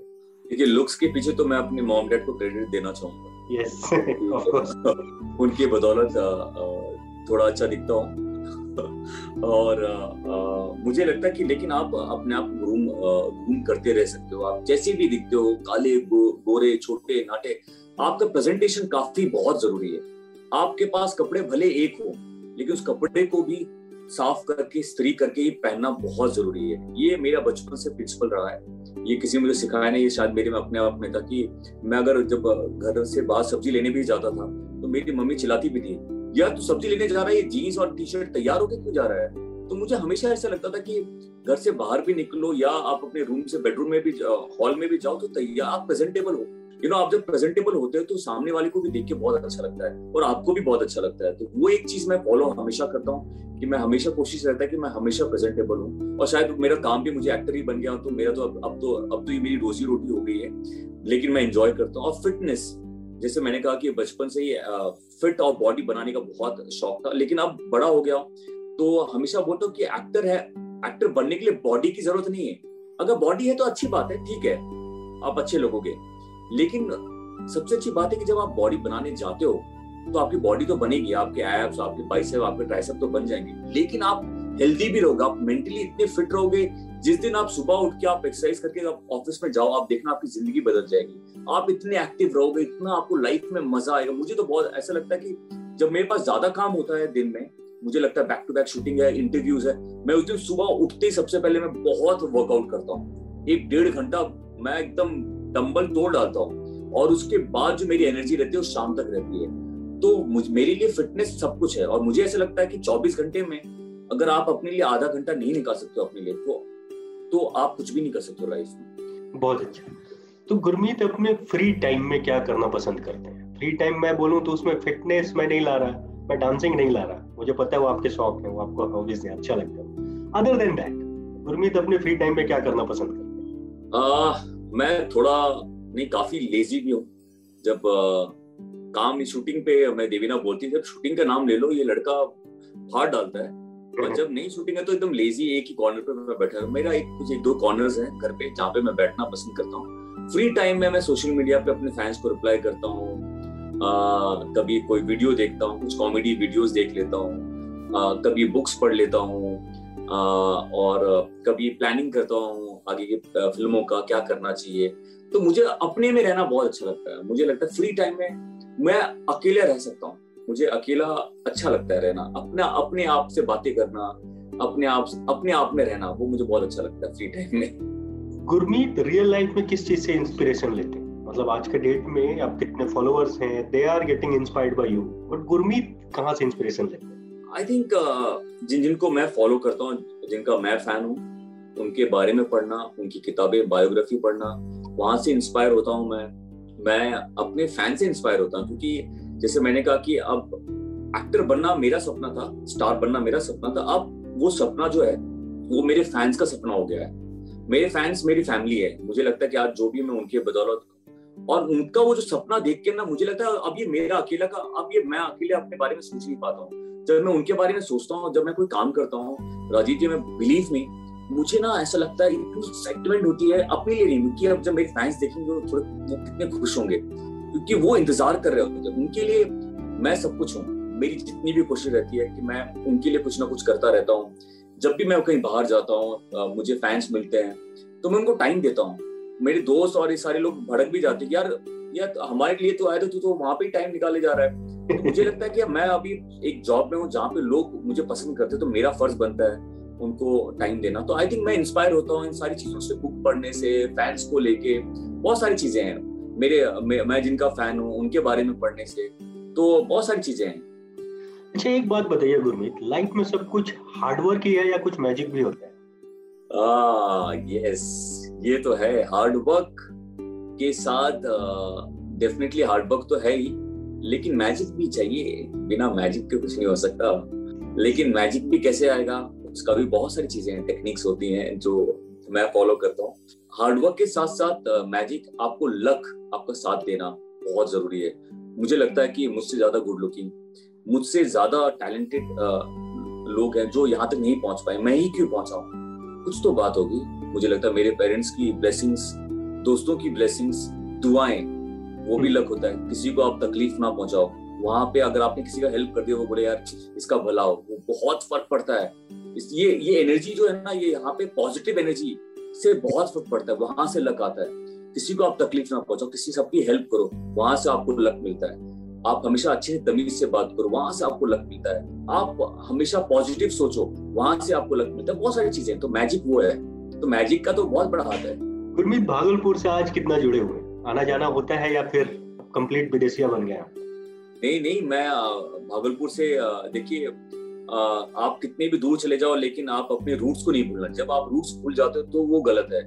देखिए लुक्स के पीछे तो मैं अपने मॉम डैड को क्रेडिट देना चाहूँगा। यस <laughs> उनकी बदौलत थोड़ा अच्छा दिखता हूँ। <laughs> और आ, मुझे लगता है कि लेकिन आप अपने आप घूम घूम करते रह सकते हो। आप जैसे भी दिखते हो काले गो, गोरे छोटे नाटे आपका प्रेजेंटेशन काफ़ी बहुत ज़रूरी है। आपके पास कपड़े भले एक हो लेकिन उस कपड़े को भी साफ़ करके, स्त्री करके ही पहनना बहुत ज़रूरी है। ये मेरा बचपन से प्रिंसिपल रहा है। ये किसी मुझे सिखाया नहीं, ये शायद मेरे में अपने आप में था कि मैं अगर जब घर से बाहर सब्ज़ी लेने भी जाता था तो मेरी मम्मी चिल्लाती भी थी, यार, तू तो सब्ज़ी लेने जा रहा है? ये जीन्स और टी शर्ट तैयार होकर क्यों जा रहा है? तो मुझे हमेशा ऐसा लगता था कि घर से बाहर भी निकलो या आप अपने रूम से बेडरूम में भी हॉल में भी जाओ तो तैयार, आप प्रेजेंटेबल हो। यू नो आप जब प्रेजेंटेबल होते हो तो सामने वाले को भी देख के बहुत अच्छा लगता है और आपको भी बहुत अच्छा लगता है। तो वो एक चीज़ मैं फॉलो हमेशा करता हूँ कि मैं हमेशा कोशिश रहता है कि मैं हमेशा प्रेजेंटेबल हूँ। और शायद मेरा काम भी मुझे एक्टर ही बन गया तो मेरा तो अब अब तो अब तो ये मेरी रोजी रोटी हो गई है, लेकिन मैं इंजॉय करता हूँ। और फिटनेस जैसे मैंने कहा कि बचपन से ही फिट और बॉडी बनाने का बहुत शौक था, लेकिन अब बड़ा हो गया तो हमेशा बोलता हूँ कि एक्टर है एक्टर बनने के लिए बॉडी की ज़रूरत नहीं है। अगर बॉडी है तो अच्छी बात है, ठीक है, आप अच्छे लगोगे लेकिन सबसे अच्छी बात है कि जब आप बॉडी बनाने जाते हो तो आपकी बॉडी तो बनेगी, आपके एब्स आपके बाइसेप आपके ट्राइसेप तो बन जाएँगे। लेकिन आप हेल्दी भी रहोगे, आप मेंटली इतने फिट रहोगे, जिस दिन आप सुबह उठ के आप एक्सरसाइज करके आप ऑफ़िस में जाओ, आप देखना आपकी ज़िंदगी बदल जाएगी। आप इतने एक्टिव रहोगे, इतना आपको लाइफ में मज़ा आएगा। मुझे तो बहुत ऐसा लगता है कि जब मेरे पास ज़्यादा काम होता है दिन में, मुझे लगता है बैक टू बैक शूटिंग है इंटरव्यूज़ है, मैं उस दिन सुबह उठते ही सबसे पहले मैं बहुत वर्कआउट करता हूँ। एक डेढ़ घंटा मैं एकदम डंबल तोड़ डालता हूँ और उसके बाद जो मेरी एनर्जी रहती है वो शाम तक रहती है। तो मुझ मेरे लिए फिटनेस सब कुछ है और मुझे ऐसा लगता है कि 24 घंटे में अगर आप अपने लिए आधा घंटा नहीं निकाल सकते हो अपने लिए तो तो आप कुछ भी नहीं कर सकते लाइफ में। बहुत अच्छा। तो गुरमीत अपने फ्री टाइम में क्या करना पसंद करते हैं? फ्री टाइम मैं बोलूँ तो उसमें फिटनेस में नहीं ला रहा मैं डांसिंग नहीं ला रहा। मुझे पता है वो आपके शौक है वो आपको हॉबीज है अच्छा लगता है। अदर देन दैट गुरमीत अपने फ्री टाइम में क्या करना पसंद करते हैं? मैं थोड़ा नहीं काफ़ी लेजी भी हूँ। जब आ, काम शूटिंग पे मैं देवीना बोलती जब शूटिंग का नाम ले लो ये लड़का फाड़ डालता है। और जब नहीं शूटिंग है तो एकदम लेजी एक ही कॉर्नर पे मैं बैठा हूँ। मेरा एक कुछ एक दो कॉर्नर्स हैं घर पे जहाँ पे मैं बैठना पसंद करता हूँ। फ्री टाइम में मैं सोशल मीडिया पे अपने फैंस को रिप्लाई करता हूँ। कभी कोई वीडियो देखता हूँ कुछ कॉमेडी वीडियोस देख लेता हूँ। कभी बुक्स पढ़ लेता हूँ। और कभी प्लानिंग करता हूँ। आगे की फ़िल्मों का क्या करना चाहिए? तो मुझे अपने में रहना बहुत अच्छा लगता है। मुझे लगता है फ्री टाइम में मैं अकेले रह सकता हूँ। मुझे अकेला अच्छा लगता है रहना। अपना अपने आप से बातें करना अपने आप अपने आप में रहना वो मुझे बहुत अच्छा लगता है फ्री टाइम में। गुरमीत रियल लाइफ में किस चीज़ से इंस्पिरेशन लेते हैं? मतलब आज के डेट में आप कितने फॉलोअर्स हैं? They are getting inspired by you but Gurmeet कहाँ से इंस्पिरेशन लेते हैं? आई थिंक uh, जिन जिनको मैं फॉलो करता हूँ जिनका मैं फ़ैन हूँ उनके बारे में पढ़ना, उनकी किताबें बायोग्राफी पढ़ना, वहाँ से इंस्पायर होता हूँ मैं। मैं अपने फ़ैन से इंस्पायर होता हूँ क्योंकि जैसे मैंने कहा कि अब एक्टर बनना मेरा सपना था स्टार बनना मेरा सपना था, अब वो सपना जो है, वो मेरे फैंस का सपना हो गया है। मेरे फैंस मेरी फैमिली है। मुझे लगता है कि आज जो भी मैं उनके बदौलत और उनका वो जो सपना देख के ना, मुझे लगता है अब ये मेरा अकेला का, अब ये मैं अकेले अपने बारे में सोच नहीं पाता हूँ। जब मैं उनके बारे में सोचता हूँ, जब मैं कोई काम करता हूँ, राजीव जी, मैं बिलीव में मुझे ना ऐसा लगता है इतनी एक्साइटमेंट होती है अपने लिए नहीं, क्योंकि अब जब मेरे फैंस देखेंगे तो थोड़े, वो कितने खुश होंगे। क्योंकि वो इंतज़ार कर रहे होते हैं। उनके लिए मैं सब कुछ हूँ, मेरी जितनी भी कोशिश रहती है कि मैं उनके लिए कुछ ना कुछ करता रहता हूँ। जब भी मैं कहीं बाहर जाता हूँ मुझे फैंस मिलते हैं तो मैं उनको टाइम देता हूँ। मेरे दोस्त और ये सारे लोग भड़क भी जाते हैं यार यार हमारे लिए तो आए तो तू तो वहाँ पे टाइम निकाले जा रहा है। तो मुझे लगता है कि मैं अभी एक जॉब में हूँ जहाँ पे लोग मुझे पसंद करते तो मेरा फ़र्ज़ बनता है। उनको टाइम देना। तो आई थिंक मैं इंस्पायर होता हूँ इन सारी चीज़ों से बुक पढ़ने से फैंस को लेके बहुत सारी चीज़ें हैं। मेरे मैं, जिनका फ़ैन हूँ उनके बारे में पढ़ने से तो बहुत सारी चीज़ें हैं। अच्छा एक बात बताइए गुरमीत लाइफ में सब कुछ हार्डवर्क ही है या कुछ मैजिक भी होता है? आ, यस ये तो है। हार्डवर्क के साथ डेफिनेटली हार्ड वर्क तो है ही लेकिन मैजिक भी चाहिए। बिना मैजिक के कुछ नहीं हो सकता। लेकिन मैजिक भी कैसे आएगा? उसका भी बहुत सारी चीज़ें हैं टेक्निक्स होती हैं जो मैं फॉलो करता हूँ। हार्डवर्क के साथ साथ मैजिक आपको लक आपका साथ देना बहुत ज़रूरी है। मुझे लगता है कि मुझसे ज़्यादा गुड लुकिंग मुझसे ज़्यादा टैलेंटेड लोग हैं जो यहाँ तक नहीं पहुँच पाए। मैं ही क्यों पहुँचा हूँ कुछ तो बात होगी। मुझे लगता है मेरे पेरेंट्स की ब्लेसिंग्स दोस्तों की ब्लेसिंग्स दुआएँ वो भी लक होता है। किसी को आप तकलीफ़ ना पहुंचाओ। वहाँ पे अगर आपने किसी का हेल्प कर दिया वो बोले यार इसका भला हो। वो बहुत फ़र्क पड़ता है। ये ये एनर्जी जो है ना ये यहाँ पे पॉजिटिव एनर्जी से बहुत फ़र्क पड़ता है वहाँ से लक आता है। किसी को आप तकलीफ़ ना पहुंचाओ किसी सबकी हेल्प करो वहाँ से आपको लक मिलता है। आप हमेशा अच्छे से तमीज से बात करो वहाँ से आपको लक मिलता है। आप हमेशा पॉजिटिव सोचो वहाँ से आपको लक मिलता है। बहुत सारी चीज़ें तो मैजिक वो है। तो मैजिक का तो बहुत बड़ा हाथ है। गुरमीत भागलपुर से आज कितना जुड़े हुए आना जाना होता है या फिर कंप्लीट विदेशिया बन गया नहीं नहीं मैं भागलपुर से देखिए आप कितने भी दूर चले जाओ, लेकिन आप अपने रूट्स को नहीं भूलना। जब आप रूट्स भूल जाते हो तो वो गलत है।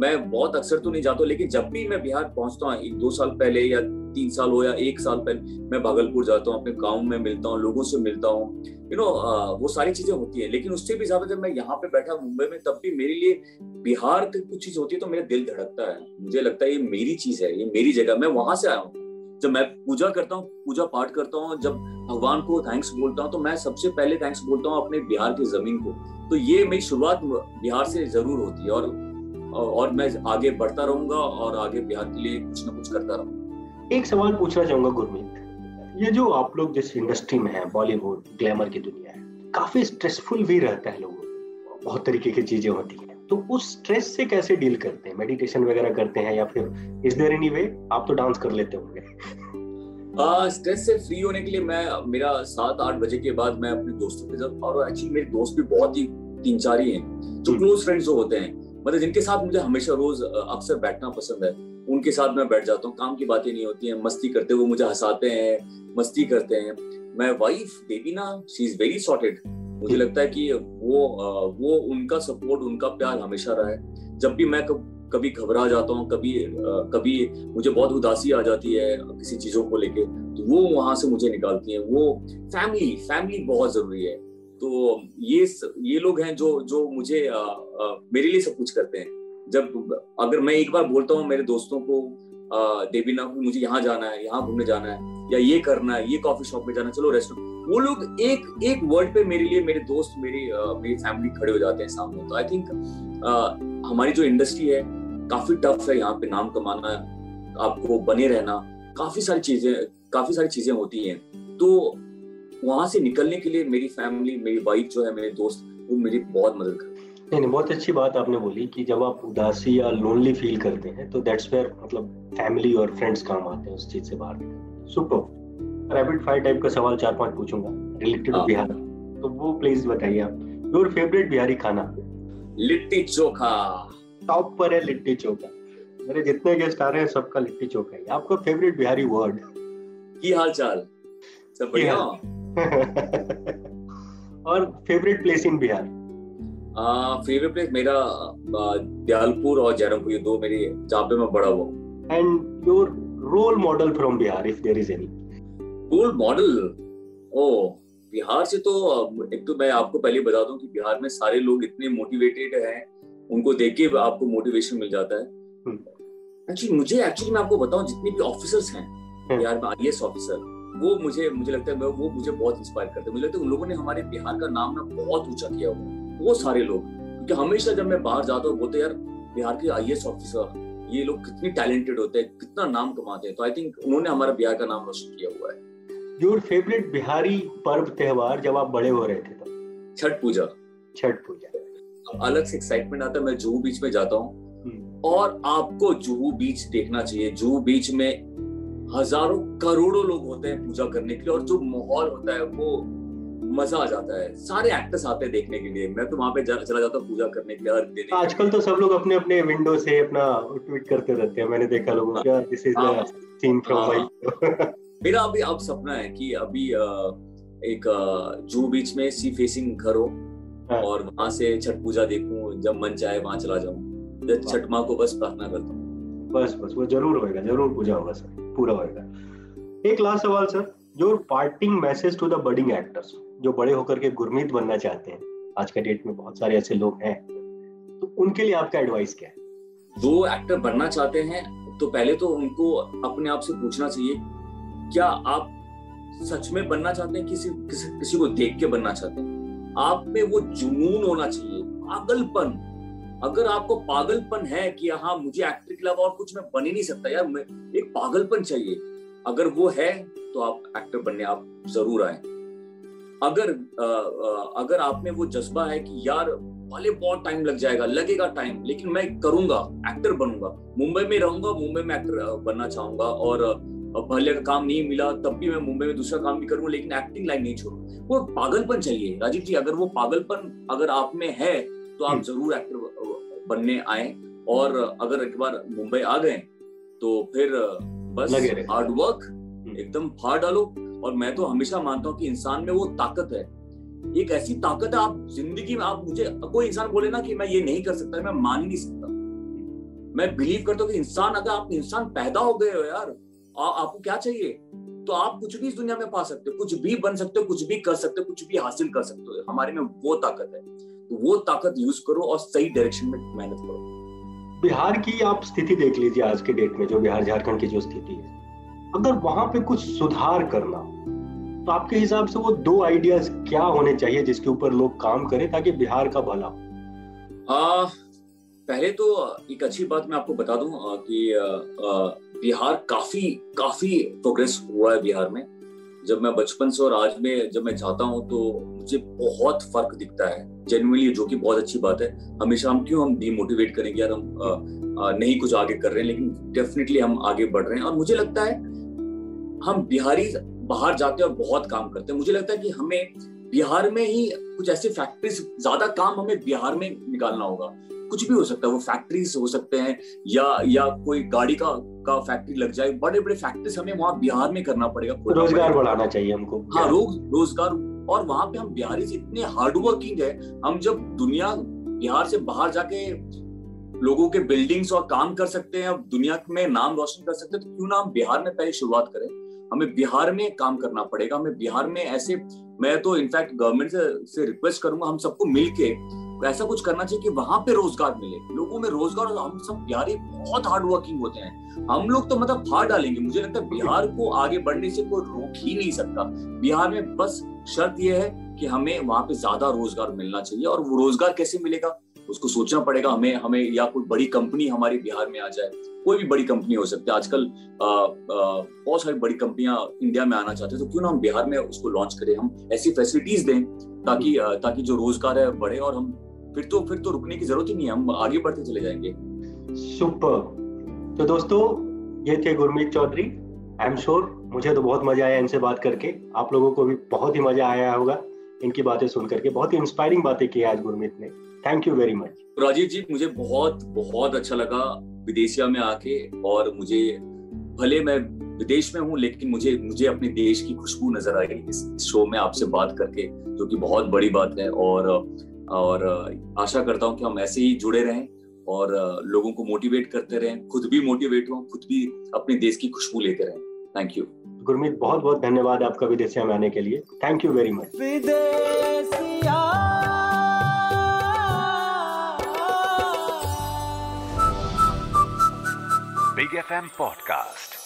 मैं बहुत अक्सर तो नहीं जाता लेकिन जब भी मैं बिहार पहुँचता हूँ, एक दो साल पहले या तीन साल हो या एक साल पहले, मैं भागलपुर जाता हूँ, अपने गाँव में मिलता हूँ, लोगों से मिलता हूँ। यू नो वो सारी चीज़ें होती है, लेकिन उससे भी ज़्यादा जब मैं यहाँ पे बैठा मुंबई में, तब भी मेरे लिए बिहार की कुछ चीज़ होती है तो मेरा दिल धड़कता है। मुझे लगता है ये मेरी चीज़ है, ये मेरी जगह मैं वहाँ से आया हूँ। जब मैं पूजा करता हूँ, पूजा पाठ करता हूँ, जब भगवान को थैंक्स बोलता हूँ तो मैं सबसे पहले थैंक्स बोलता हूँ अपने बिहार की ज़मीन को। तो ये मेरी शुरुआत बिहार से ज़रूर होती है और और मैं आगे बढ़ता रहूँगा और आगे बिहार के लिए कुछ ना कुछ करता रहूँगा। एक सवाल पूछना चाहूँगा गुरमीत। ये जो आप लोग जिस इंडस्ट्री में है बॉलीवुड ग्लैमर की दुनिया है, काफ़ी स्ट्रेसफुल भी रहता है लोगों बहुत तरीके की चीज़ें होती है। तो उस स्ट्रेस से कैसे डील करते हैं? मेडिटेशन वगैरह करते हैं या फिर इज़ देयर एनी वे आप तो डांस कर लेते होंगे। स्ट्रेस से फ्री होने के लिए मैं मेरा सात आठ बजे के बाद मैं अपने दोस्तों के साथ और एक्चुअली मेरे दोस्त भी बहुत ही तीन चार ही हैं जो क्लोज हम्म। फ्रेंड्स जो होते हैं। मतलब जिनके साथ मुझे हमेशा रोज अक्सर बैठना पसंद है उनके साथ मैं बैठ जाता हूँ काम की बातें नहीं होती हैं मस्ती करते हुए मुझे हंसाते हैं मस्ती करते हैं। मैं वाइफ देवी ना शी इज़ वेरी सॉर्टेड मुझे लगता है कि वो वो उनका सपोर्ट उनका प्यार हमेशा रहा। है जब भी मैं कभी घबरा जाता हूँ कभी कभी मुझे बहुत उदासी आ जाती है किसी चीज़ों को लेके तो वो वहाँ से मुझे निकालती है। वो फैमिली फैमिली बहुत ज़रूरी है। तो ये ये लोग हैं जो जो मुझे आ, आ, मेरे लिए सब कुछ करते हैं। जब अगर मैं एक बार बोलता हूँ मेरे दोस्तों को देवीना मुझे यहाँ जाना है यहाँ घूमने जाना है या ये करना है ये कॉफ़ी शॉप में जाना है चलो रेस्टोरेंट वो लोग एक एक वर्ड पे मेरे लिए, मेरे दोस्त, मेरी मेरी फैमिली खड़े हो जाते हैं सामने तो आई थिंक हमारी जो इंडस्ट्री है, काफ़ी टफ है यहाँ पे नाम कमाना, आपको बने रहना, काफ़ी सारी चीज़ें, काफ़ी सारी चीज़ें होती हैं। तो वहाँ से निकलने के लिए मेरी फैमिली मेरी वाइफ जो है, मेरे दोस्त, वो मेरी बहुत मदद करते नहीं नहीं, बहुत अच्छी बात आपने बोली कि जब आप उदासी या लोनली फील करते हैं तो दैट्स वेयर मतलब फैमिली और फ्रेंड्स काम आते हैं उस चीज़ से बाहर सुपर रैपिड फायर टाइप का सवाल चार पाँच पूछूँगा रिलेटेड टू बिहार। तो वो प्लीज़ बताइए आप। योर फेवरेट बिहारी खाना? लिट्टी चोखा। टॉप पर है लिट्टी चोखा। मेरे जितने गेस्ट आ रहे हैं सबका लिट्टी चोखा है आपका फेवरेट बिहारी वर्ड की हाल चाल सब बढ़िया? <laughs> और favourite place in Bihar? Favourite place मेरा दयालपुर और जयरामपुर ये दो मेरी जहाँ पे मैं बड़ा हुआ and your role model from Bihar if there is any role model ओ बिहार से तो एक तो मैं आपको पहले बता दूँ कि बिहार में सारे लोग इतने मोटिवेटेड हैं उनको देख के आपको मोटिवेशन मिल जाता है। Actually hmm. मुझे एक्चुअली मैं आपको बताऊँ जितने भी ऑफिसर्स हैं हम्म। बिहार में आई ऑफिसर वो मुझे मुझे लगता है वो मुझे बहुत इंस्पायर करते हैं। मुझे लगता है उन लोगों ने हमारे बिहार का नाम ना बहुत ऊँचा किया हुआ वो सारे लोग। क्योंकि हमेशा जब मैं बाहर जाता हूँ बोलते यार बिहार के आईएएस ऑफिसर ये लोग कितने टैलेंटेड होते हैं कितना नाम कमाते हैं। तो आई थिंक उन्होंने हमारा बिहार का नाम रोशन किया हुआ है। योर फेवरेट बिहारी पर्व त्योहार जब आप बड़े हो रहे थे तब? छठ पूजा। छठ पूजा। अलग से एक्साइटमेंट आता है मैं जुहू बीच में जाता हूँ। हम्म। और आपको जुहू बीच देखना चाहिए। जुहू बीच में हज़ारों करोड़ों लोग होते हैं पूजा करने के लिए और जो माहौल होता है वो मज़ा आ जाता है। सारे एक्टर्स आते हैं देखने के लिए। मैं तो वहाँ पे जा, चला जाता हूँ पूजा करने के लिए अर्घ देने। आजकल तो सब लोग अपने अपने विंडो से अपना ट्वीट करते रहते हैं। मैंने देखा लोगों का this is the scene from my मेरा अभी अब सपना है कि अभी एक जू बीच में सी फेसिंग घर हो हाँ। और वहाँ से छठ पूजा देखूँ जब मन चाहे वहाँ चला जाऊँ। छठ माँ को बस प्रार्थना करता हूँ। बस बस वो ज़रूर होएगा ज़रूर पूजा होगा सर पूरा होएगा। एक लास्ट सवाल sir your parting message to the budding actors जो बड़े होकर के गुरमीत बनना चाहते हैं आज के डेट में बहुत सारे ऐसे लोग हैं तो उनके लिए आपका एडवाइस क्या है? जो एक्टर बनना चाहते हैं तो पहले तो उनको अपने आप से पूछना चाहिए क्या आप सच में बनना चाहते हैं? किसी किसी, किसी को देख के बनना चाहते हैं? आप में वो जुनून होना चाहिए। पागलपन। अगर आपको पागलपन है कि हाँ मुझे एक्टर के अलावा और कुछ मैं बन ही नहीं सकता यार मैं एक पागलपन चाहिए। अगर वो है तो आप एक्टर बनने आप ज़रूर आए। अगर आ, आ, अगर आप में वो जज्बा है कि यार वाले बहुत टाइम लग जाएगा लगेगा टाइम लेकिन मैं करूँगा एक्टर बनूँगा। मुंबई में रहूँगा मुंबई में एक्टर बनना चाहूँगा और भले काम नहीं मिला तब भी मैं मुंबई में दूसरा काम भी करूँगा लेकिन एक्टिंग लाइन नहीं छोड़ू। वो पागलपन चाहिए राजीव जी अगर वो पागलपन अगर आप में है तो आप हम्म। ज़रूर एक्टर बनने आए। और अगर एक बार मुंबई आ गए तो फिर बस हार्ड वर्क हम्म। एकदम फाड़ डालो। और मैं तो हमेशा मानता हूँ कि इंसान में वो ताकत है। एक ऐसी ताकत है आप ज़िंदगी में आप मुझे कोई इंसान बोले ना कि मैं ये नहीं कर सकता मैं मान ही नहीं सकता। मैं बिलीव करता हूँ कि इंसान अगर आप इंसान पैदा हो गए हो यार आ, आपको क्या चाहिए? तो आप कुछ भी इस दुनिया में पा सकते हो कुछ भी बन सकते हो कुछ भी कर सकते हो कुछ भी हासिल कर सकते हो। हमारे में वो ताकत है। तो वो ताकत यूज़ करो और सही डायरेक्शन में मेहनत करो। बिहार की आप स्थिति देख लीजिए आज के डेट में जो बिहार झारखंड की जो स्थिति है। अगर वहाँ पे कुछ सुधार करना तो आपके हिसाब से वो दो आइडियाज़ क्या होने चाहिए जिसके ऊपर लोग काम करें ताकि बिहार का भला आ, पहले तो एक अच्छी बात मैं आपको बता दूँ कि बिहार काफ़ी काफ़ी प्रोग्रेस हुआ है बिहार में। जब मैं बचपन से और आज में जब मैं जाता हूँ तो मुझे बहुत फ़र्क दिखता है। जेनुअनली जो कि बहुत अच्छी बात है। हमेशा हम क्यों हम डिमोटिवेट करेंगे यार? हम नहीं कुछ आगे कर रहे हैं, लेकिन डेफिनेटली हम आगे बढ़ रहे हैं। और मुझे लगता है, हम बिहारी बाहर जाते हैं और बहुत काम करते हैं। मुझे लगता है कि हमें बिहार में ही कुछ ऐसी फैक्ट्रीज ज़्यादा काम हमें बिहार में निकालना होगा। कुछ भी हो सकता है वो फैक्ट्रीज हो सकते हैं या या कोई गाड़ी का का फैक्ट्री लग जाए बड़े बड़े फैक्ट्रीज हमें वहाँ बिहार में करना पड़ेगा रोज़गार बढ़ाना चाहिए हमको। हाँ रोज रोज़गार और वहाँ पे हम बिहारी इतने हार्ड वर्किंग है हम जब दुनिया बिहार से बाहर जाके लोगों के बिल्डिंग्स और काम कर सकते हैं अब दुनिया में नाम रोशन कर सकते हैं तो क्यों ना हम बिहार में पहले शुरुआत करें? हमें बिहार में काम करना पड़ेगा हमें बिहार में ऐसे मैं तो इनफैक्ट गवर्नमेंट से, से रिक्वेस्ट करूँगा हम सबको मिलके ऐसा कुछ करना चाहिए कि वहाँ पे रोज़गार मिले। लोगों में रोज़गार हम सब बिहारी बहुत हार्ड वर्किंग होते हैं। हम लोग तो मतलब फाड़ डालेंगे। मुझे लगता है बिहार को आगे बढ़ने से कोई रोक ही नहीं सकता। बिहार में बस शर्त यह है कि हमें वहाँ पे ज़्यादा रोज़गार मिलना चाहिए और वो रोज़गार कैसे मिलेगा? उसको सोचना पड़ेगा हमें हमें या कोई बड़ी कंपनी हमारे बिहार में आ जाए। कोई भी बड़ी कंपनी हो सकती है। आजकल बहुत सारी बड़ी कंपनियाँ इंडिया में आना चाहते हैं तो क्यों ना हम बिहार में उसको लॉन्च करें। हम ऐसी फैसिलिटीज़ दें ताकि ताकि जो रोज़गार है, बढ़े और हम फिर तो फिर तो रुकने की ज़रूरत ही नहीं है। हम आगे बढ़ते चले जाएँगे। सुपर। तो दोस्तों ये थे Gurmeet Chaudhary. I am sure मुझे तो बहुत मज़ा आया इनसे बात करके। आप लोगों को भी बहुत ही मज़ा आया होगा इनकी बातें सुन करके। बहुत ही इंस्पायरिंग बातें की आज गुरमीत ने। Thank you very much Rajiv ji मुझे बहुत बहुत अच्छा लगा विदेशिया में आके और मुझे भले मैं विदेश में हूँ लेकिन मुझे मुझे अपने देश की खुशबू नज़र आई इस शो में आपसे बात करके जो कि बहुत बड़ी बात है और और आशा करता हूँ कि हम ऐसे ही जुड़े रहें और लोगों को मोटिवेट करते रहें खुद भी मोटिवेट हो खुद भी अपने देश की खुशबू लेते रहें। थैंक यू गुरमीत बहुत बहुत धन्यवाद आपका विदेशिया में आने के लिए। Thank you very much Big FM Podcast.